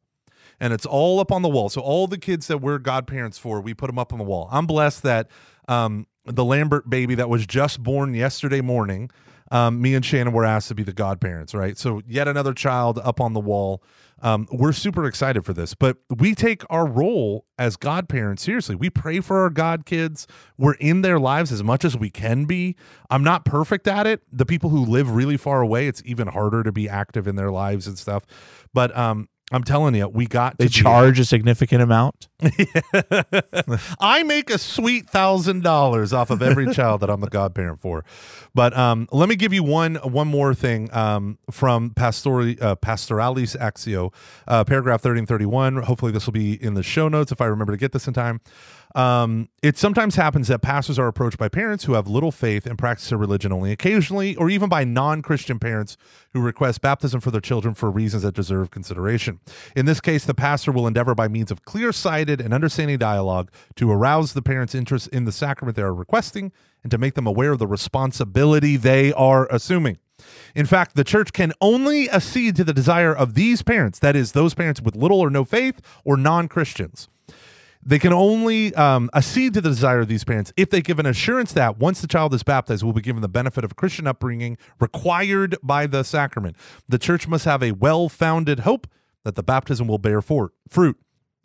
And it's all up on the wall. So all the kids that we're godparents for, we put them up on the wall. I'm blessed that um, the Lambert baby that was just born yesterday morning, um, me and Shannon were asked to be the godparents, right? So yet another child up on the wall. Um, we're super excited for this, but we take our role as godparents seriously. We pray for our god kids. We're in their lives as much as we can be. I'm not perfect at it. The people who live really far away, it's even harder to be active in their lives and stuff. But um, I'm telling you, we got they charge a significant amount I make a sweet thousand dollars off of every child that I'm the godparent for. But um, let me give you one one more thing um, from Pastori, uh, Pastoralis Actio, uh, paragraph 30 and 31. Hopefully, this will be in the show notes if I remember to get this in time. Um, it sometimes happens that pastors are approached by parents who have little faith and practice their religion only occasionally, or even by non Christian parents who request baptism for their children for reasons that deserve consideration. In this case, the pastor will endeavor by means of clear sighted and understanding dialogue to arouse the parents' interest in the sacrament they are requesting and to make them aware of the responsibility they are assuming. In fact, the church can only accede to the desire of these parents, that is, those parents with little or no faith or non Christians. They can only um, accede to the desire of these parents if they give an assurance that once the child is baptized, will be given the benefit of Christian upbringing required by the sacrament. The church must have a well founded hope that the baptism will bear fruit.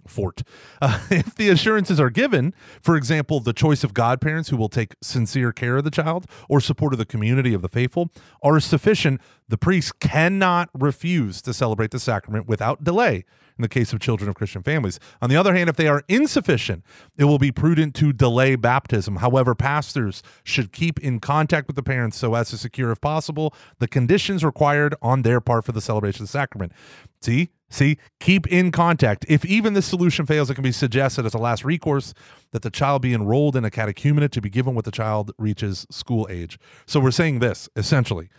Fort. Uh, if the assurances are given, for example, the choice of godparents who will take sincere care of the child or support of the community of the faithful are sufficient, the priest cannot refuse to celebrate the sacrament without delay in the case of children of Christian families. On the other hand, if they are insufficient, it will be prudent to delay baptism. However, pastors should keep in contact with the parents so as to secure, if possible, the conditions required on their part for the celebration of the sacrament. See, See, keep in contact. If even this solution fails, it can be suggested as a last recourse that the child be enrolled in a catechumenate to be given when the child reaches school age. So we're saying this essentially.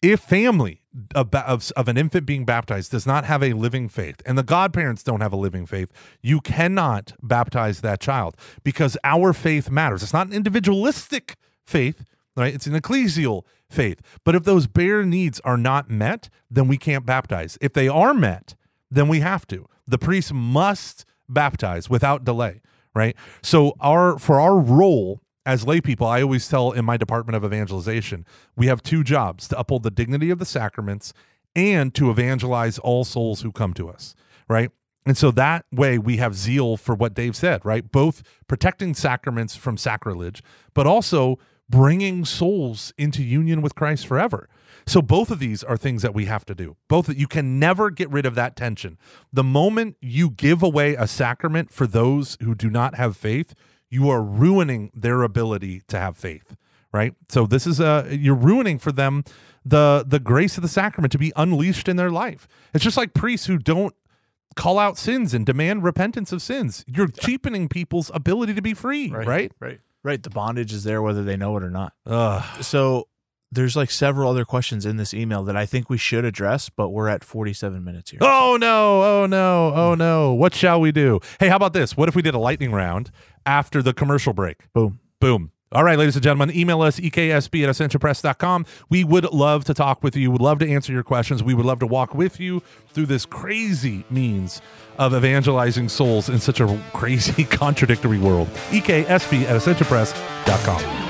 If family of, of, of an infant being baptized does not have a living faith and the godparents don't have a living faith, you cannot baptize that child because our faith matters. It's not an individualistic faith, right? It's an ecclesial faith. But if those bare needs are not met, then we can't baptize. If they are met, then we have to. The priest must baptize without delay, right? So our for our role as lay people, I always tell in my department of evangelization, we have two jobs to uphold the dignity of the sacraments and to evangelize all souls who come to us, right? And so that way we have zeal for what Dave said, right? Both protecting sacraments from sacrilege, but also bringing souls into union with Christ forever. So both of these are things that we have to do. Both that you can never get rid of that tension. The moment you give away a sacrament for those who do not have faith, you are ruining their ability to have faith, right? So this is a you're ruining for them the the grace of the sacrament to be unleashed in their life. It's just like priests who don't call out sins and demand repentance of sins. You're cheapening people's ability to be free, right? Right. Right. Right. The bondage is there whether they know it or not. Ugh. So there's like several other questions in this email that I think we should address, but we're at 47 minutes here. Oh no, oh no, oh no. What shall we do? Hey, how about this? What if we did a lightning round after the commercial break? Boom. Boom. All right, ladies and gentlemen, email us eksb at ascensionpress.com. We would love to talk with you. We would love to answer your questions. We would love to walk with you through this crazy means of evangelizing souls in such a crazy, contradictory world. eksb at ascensionpress.com.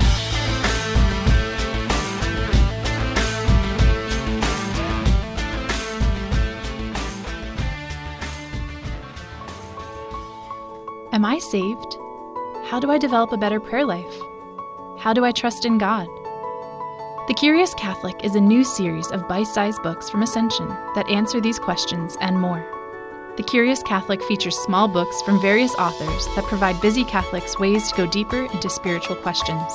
Am I saved? How do I develop a better prayer life? How do I trust in God? The Curious Catholic is a new series of bite sized books from Ascension that answer these questions and more. The Curious Catholic features small books from various authors that provide busy Catholics ways to go deeper into spiritual questions.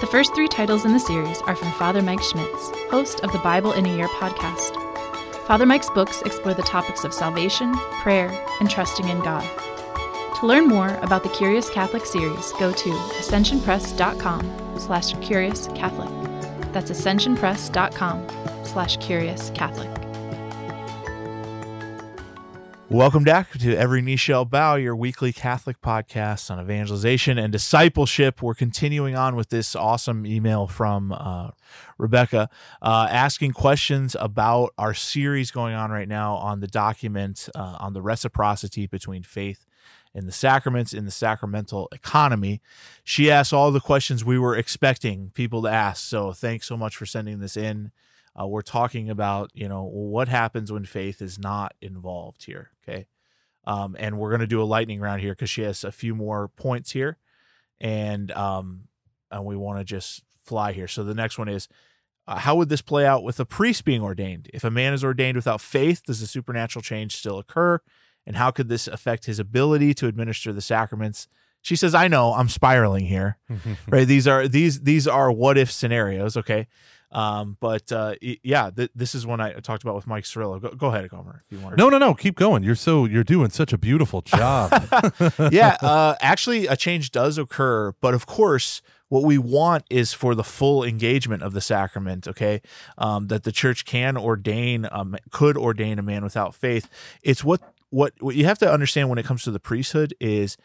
The first three titles in the series are from Father Mike Schmitz, host of the Bible in a Year podcast. Father Mike's books explore the topics of salvation, prayer, and trusting in God. To learn more about the Curious Catholic series, go to ascensionpress.com slash curious Catholic. That's ascensionpress.com slash curious Catholic. Welcome back to Every Knee Shall Bow, your weekly Catholic podcast on evangelization and discipleship. We're continuing on with this awesome email from uh, Rebecca uh, asking questions about our series going on right now on the document uh, on the reciprocity between faith in the sacraments, in the sacramental economy. She asked all the questions we were expecting people to ask. So thanks so much for sending this in. Uh, we're talking about, you know, what happens when faith is not involved here. Okay. Um, and we're going to do a lightning round here because she has a few more points here. And, um, and we want to just fly here. So the next one is uh, how would this play out with a priest being ordained? If a man is ordained without faith, does the supernatural change still occur? And how could this affect his ability to administer the sacraments she says i know i'm spiraling here right these are these these are what if scenarios okay um, but uh, yeah, th- this is one I talked about with Mike Cirillo. Go, go ahead, Gomer, if you want. No, no, no. Keep going. You're so you're doing such a beautiful job. yeah, uh, actually, a change does occur, but of course, what we want is for the full engagement of the sacrament. Okay, um, that the church can ordain, um, could ordain a man without faith. It's what what what you have to understand when it comes to the priesthood is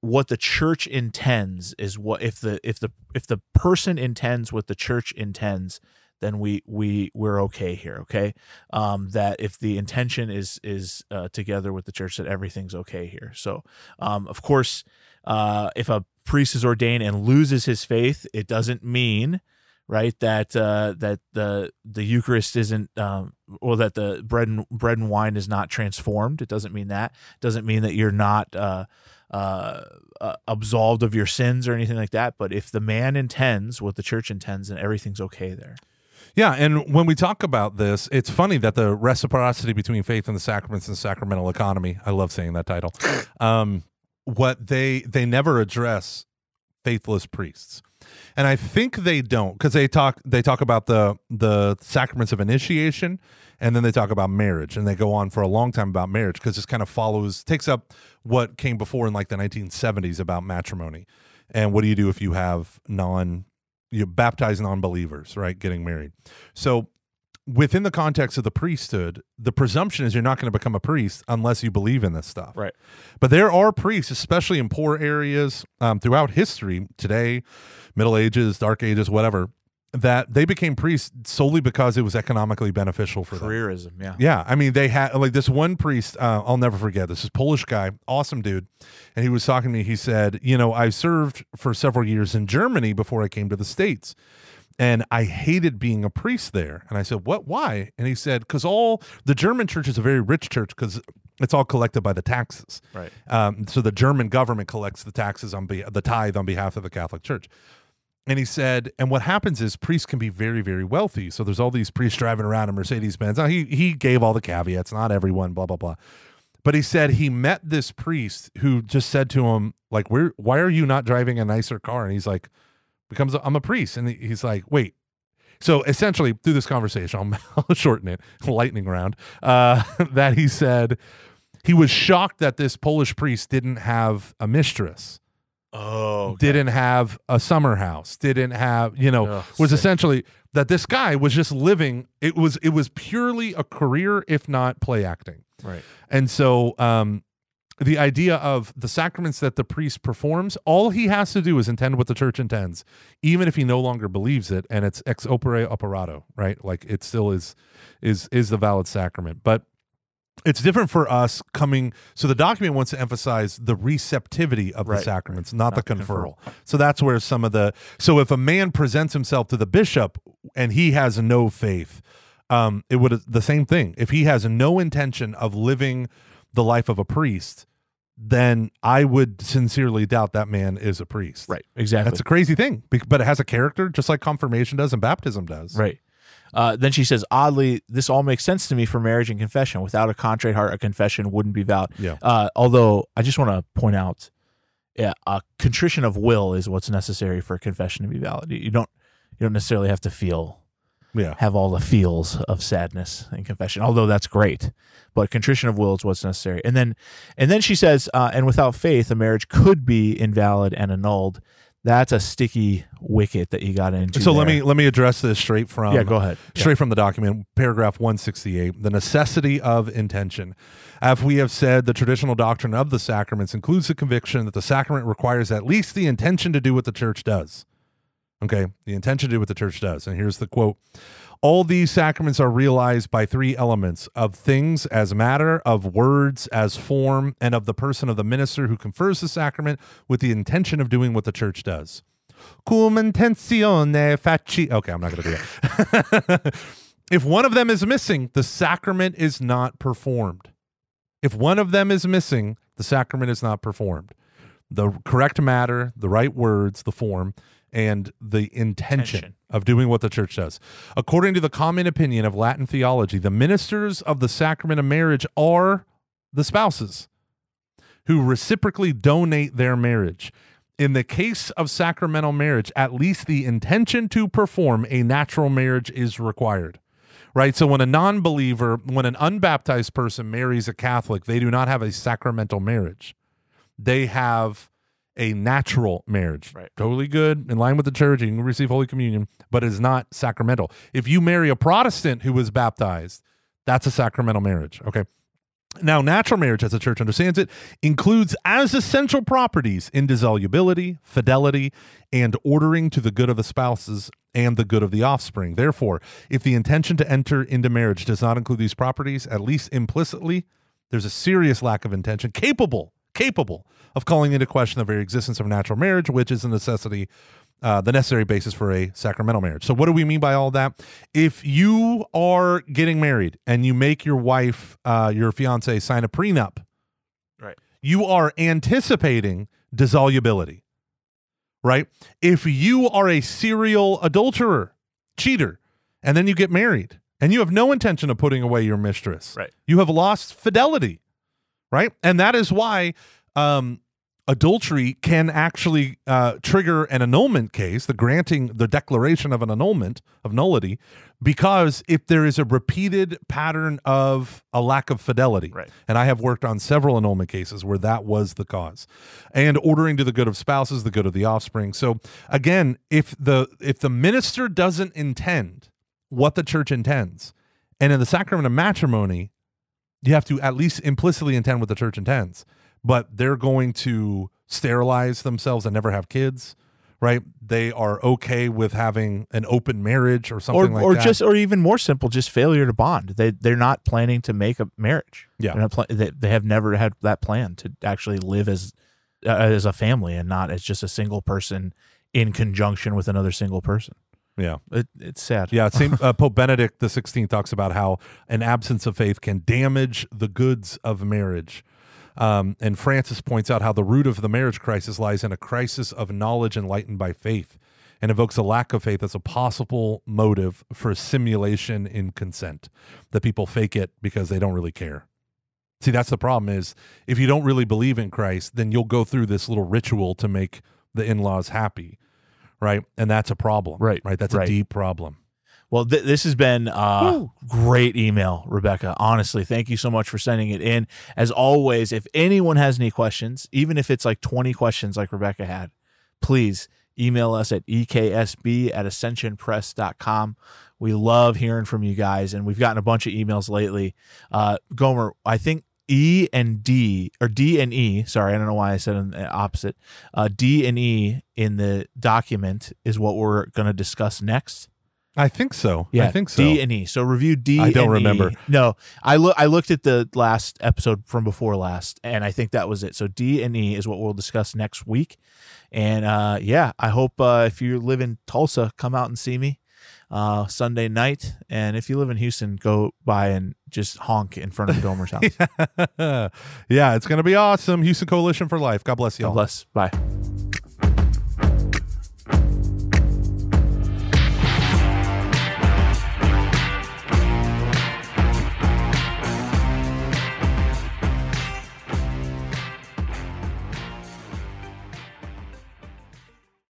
what the church intends is what if the if the if the person intends what the church intends then we we we're okay here okay? Um that if the intention is is uh, together with the church that everything's okay here. So um of course uh if a priest is ordained and loses his faith it doesn't mean right? That uh, that the the Eucharist isn't, um, or that the bread and bread and wine is not transformed. It doesn't mean that. It doesn't mean that you're not uh, uh, uh, absolved of your sins or anything like that. But if the man intends what the church intends, then everything's okay there. Yeah, and when we talk about this, it's funny that the reciprocity between faith and the sacraments and sacramental economy. I love saying that title. Um, what they they never address faithless priests and I think they don't because they talk they talk about the the sacraments of initiation, and then they talk about marriage, and they go on for a long time about marriage because this kind of follows takes up what came before in like the 1970s about matrimony, and what do you do if you have non you baptize non-believers right getting married? So within the context of the priesthood, the presumption is you're not going to become a priest unless you believe in this stuff. Right. But there are priests, especially in poor areas um, throughout history, today, Middle Ages, Dark Ages, whatever, that they became priests solely because it was economically beneficial for them. Careerism, yeah. Yeah, I mean they had like this one priest. Uh, I'll never forget. This is Polish guy, awesome dude, and he was talking to me. He said, "You know, I served for several years in Germany before I came to the states, and I hated being a priest there." And I said, "What? Why?" And he said, "Because all the German church is a very rich church because it's all collected by the taxes. Right. Um, so the German government collects the taxes on be- the tithe on behalf of the Catholic Church." And he said, and what happens is priests can be very, very wealthy. So there's all these priests driving around in Mercedes Benz. Now he he gave all the caveats, not everyone, blah blah blah. But he said he met this priest who just said to him, like, "Where? Why are you not driving a nicer car?" And he's like, "Becomes I'm a priest." And he's like, "Wait." So essentially, through this conversation, I'll, I'll shorten it, lightning round. Uh, that he said he was shocked that this Polish priest didn't have a mistress Oh, didn't have a summer house, didn't have, you know, Ugh, was sick. essentially that this guy was just living it was it was purely a career if not play acting. right. And so um the idea of the sacraments that the priest performs, all he has to do is intend what the church intends, even if he no longer believes it, and it's ex opere operato, right? Like it still is is is the valid sacrament. But it's different for us coming so the document wants to emphasize the receptivity of Right, the sacraments not, Not the the conferral so that's where some of the so if a man presents himself to the bishop and he has no faith um it would the same thing if he has no intention of living the life of a priest then i would sincerely doubt that man is a priest Right. Exactly. that's a crazy thing but it has a character just like confirmation does and baptism does Right. Uh, then she says, oddly, this all makes sense to me for marriage and confession. Without a contrite heart, a confession wouldn't be valid. Yeah. Uh, although I just want to point out, yeah, a contrition of will is what's necessary for a confession to be valid. You don't, you don't necessarily have to feel, yeah have all the feels of sadness and confession. Although that's great, but contrition of will is what's necessary. And then, and then she says, uh, and without faith, a marriage could be invalid and annulled. That's a sticky wicket that you got into. so let me let me address this straight from yeah, go ahead. straight from the document, paragraph 168, the necessity of intention. As we have said, the traditional doctrine of the sacraments includes the conviction that the sacrament requires at least the intention to do what the church does. Okay, the intention to do what the church does. And here's the quote All these sacraments are realized by three elements of things as matter, of words as form, and of the person of the minister who confers the sacrament with the intention of doing what the church does. Cum intenzione faci. Okay, I'm not going to do that. if one of them is missing, the sacrament is not performed. If one of them is missing, the sacrament is not performed. The correct matter, the right words, the form, and the intention, Intention. of doing what the church does. According to the common opinion of Latin theology, the ministers of the sacrament of marriage are the spouses who reciprocally donate their marriage. In the case of sacramental marriage, at least the intention to perform a natural marriage is required. Right? So when a non believer, when an unbaptized person marries a Catholic, they do not have a sacramental marriage. They have a natural marriage. Right. Totally good, in line with the church. You can receive Holy Communion, but it is not sacramental. If you marry a Protestant who was baptized, that's a sacramental marriage. Okay. Now, natural marriage, as the church understands it, includes as essential properties indissolubility, fidelity, and ordering to the good of the spouses and the good of the offspring. Therefore, if the intention to enter into marriage does not include these properties, at least implicitly, there's a serious lack of intention capable, capable of calling into question the very existence of natural marriage, which is a necessity uh, the necessary basis for a sacramental marriage. So, what do we mean by all that? If you are getting married and you make your wife, uh, your fiance, sign a prenup, Right. you are anticipating dissolubility, right? If you are a serial adulterer, cheater, and then you get married and you have no intention of putting away your mistress, Right. you have lost fidelity, right? And that is why um, adultery can actually uh, trigger an annulment case, the granting, the declaration of an annulment of nullity, because if there is a repeated pattern of a lack of fidelity, Right. and I have worked on several annulment cases where that was the cause, and ordering to the good of spouses, the good of the offspring. So again, if the if the minister doesn't intend what the church intends, and in the sacrament of matrimony, you have to at least implicitly intend what the church intends but they're going to sterilize themselves and never have kids right they are okay with having an open marriage or or something like or that just or even more simple, just failure to bond. They they're not planning to make a marriage. Yeah. They're not pla- they, they have never had that plan to actually live as uh, as a family and not as just a single person in conjunction with another single person. Yeah. It, it's sad. yeah same uh, pope benedict the 16th talks about how an absence of faith can damage the goods of marriage. Um, and francis points out how the root of the marriage crisis lies in a crisis of knowledge enlightened by faith and evokes a lack of faith as a possible motive for simulation in consent that people fake it because they don't really care. See that's the problem is if you don't really believe in christ then you'll go through this little ritual to make the in-laws happy right and that's a problem Right, right that's right. a deep problem Well, th- this has been uh, great email, Rebecca. Honestly, thank you so much for sending it in. As always, if anyone has any questions, even if it's like 20 questions like Rebecca had, please email us at eksb at ascensionpress.com. We love hearing from you guys, and we've gotten a bunch of emails lately. Uh, Gomer, I think E and D, or D and E, sorry, I don't know why I said an opposite. Uh, D and E in the document is what we're going to discuss next. I think so. Yeah, I think so. D and E. So review D. I don't and E. remember. No, I look. I looked at the last episode from before last, and I think that was it. So D and E is what we'll discuss next week. And uh, yeah, I hope uh, if you live in Tulsa, come out and see me uh, Sunday night. And if you live in Houston, go by and just honk in front of Gomer's house. yeah, it's going to be awesome. Houston Coalition for Life. God bless you God all. bless. Bye.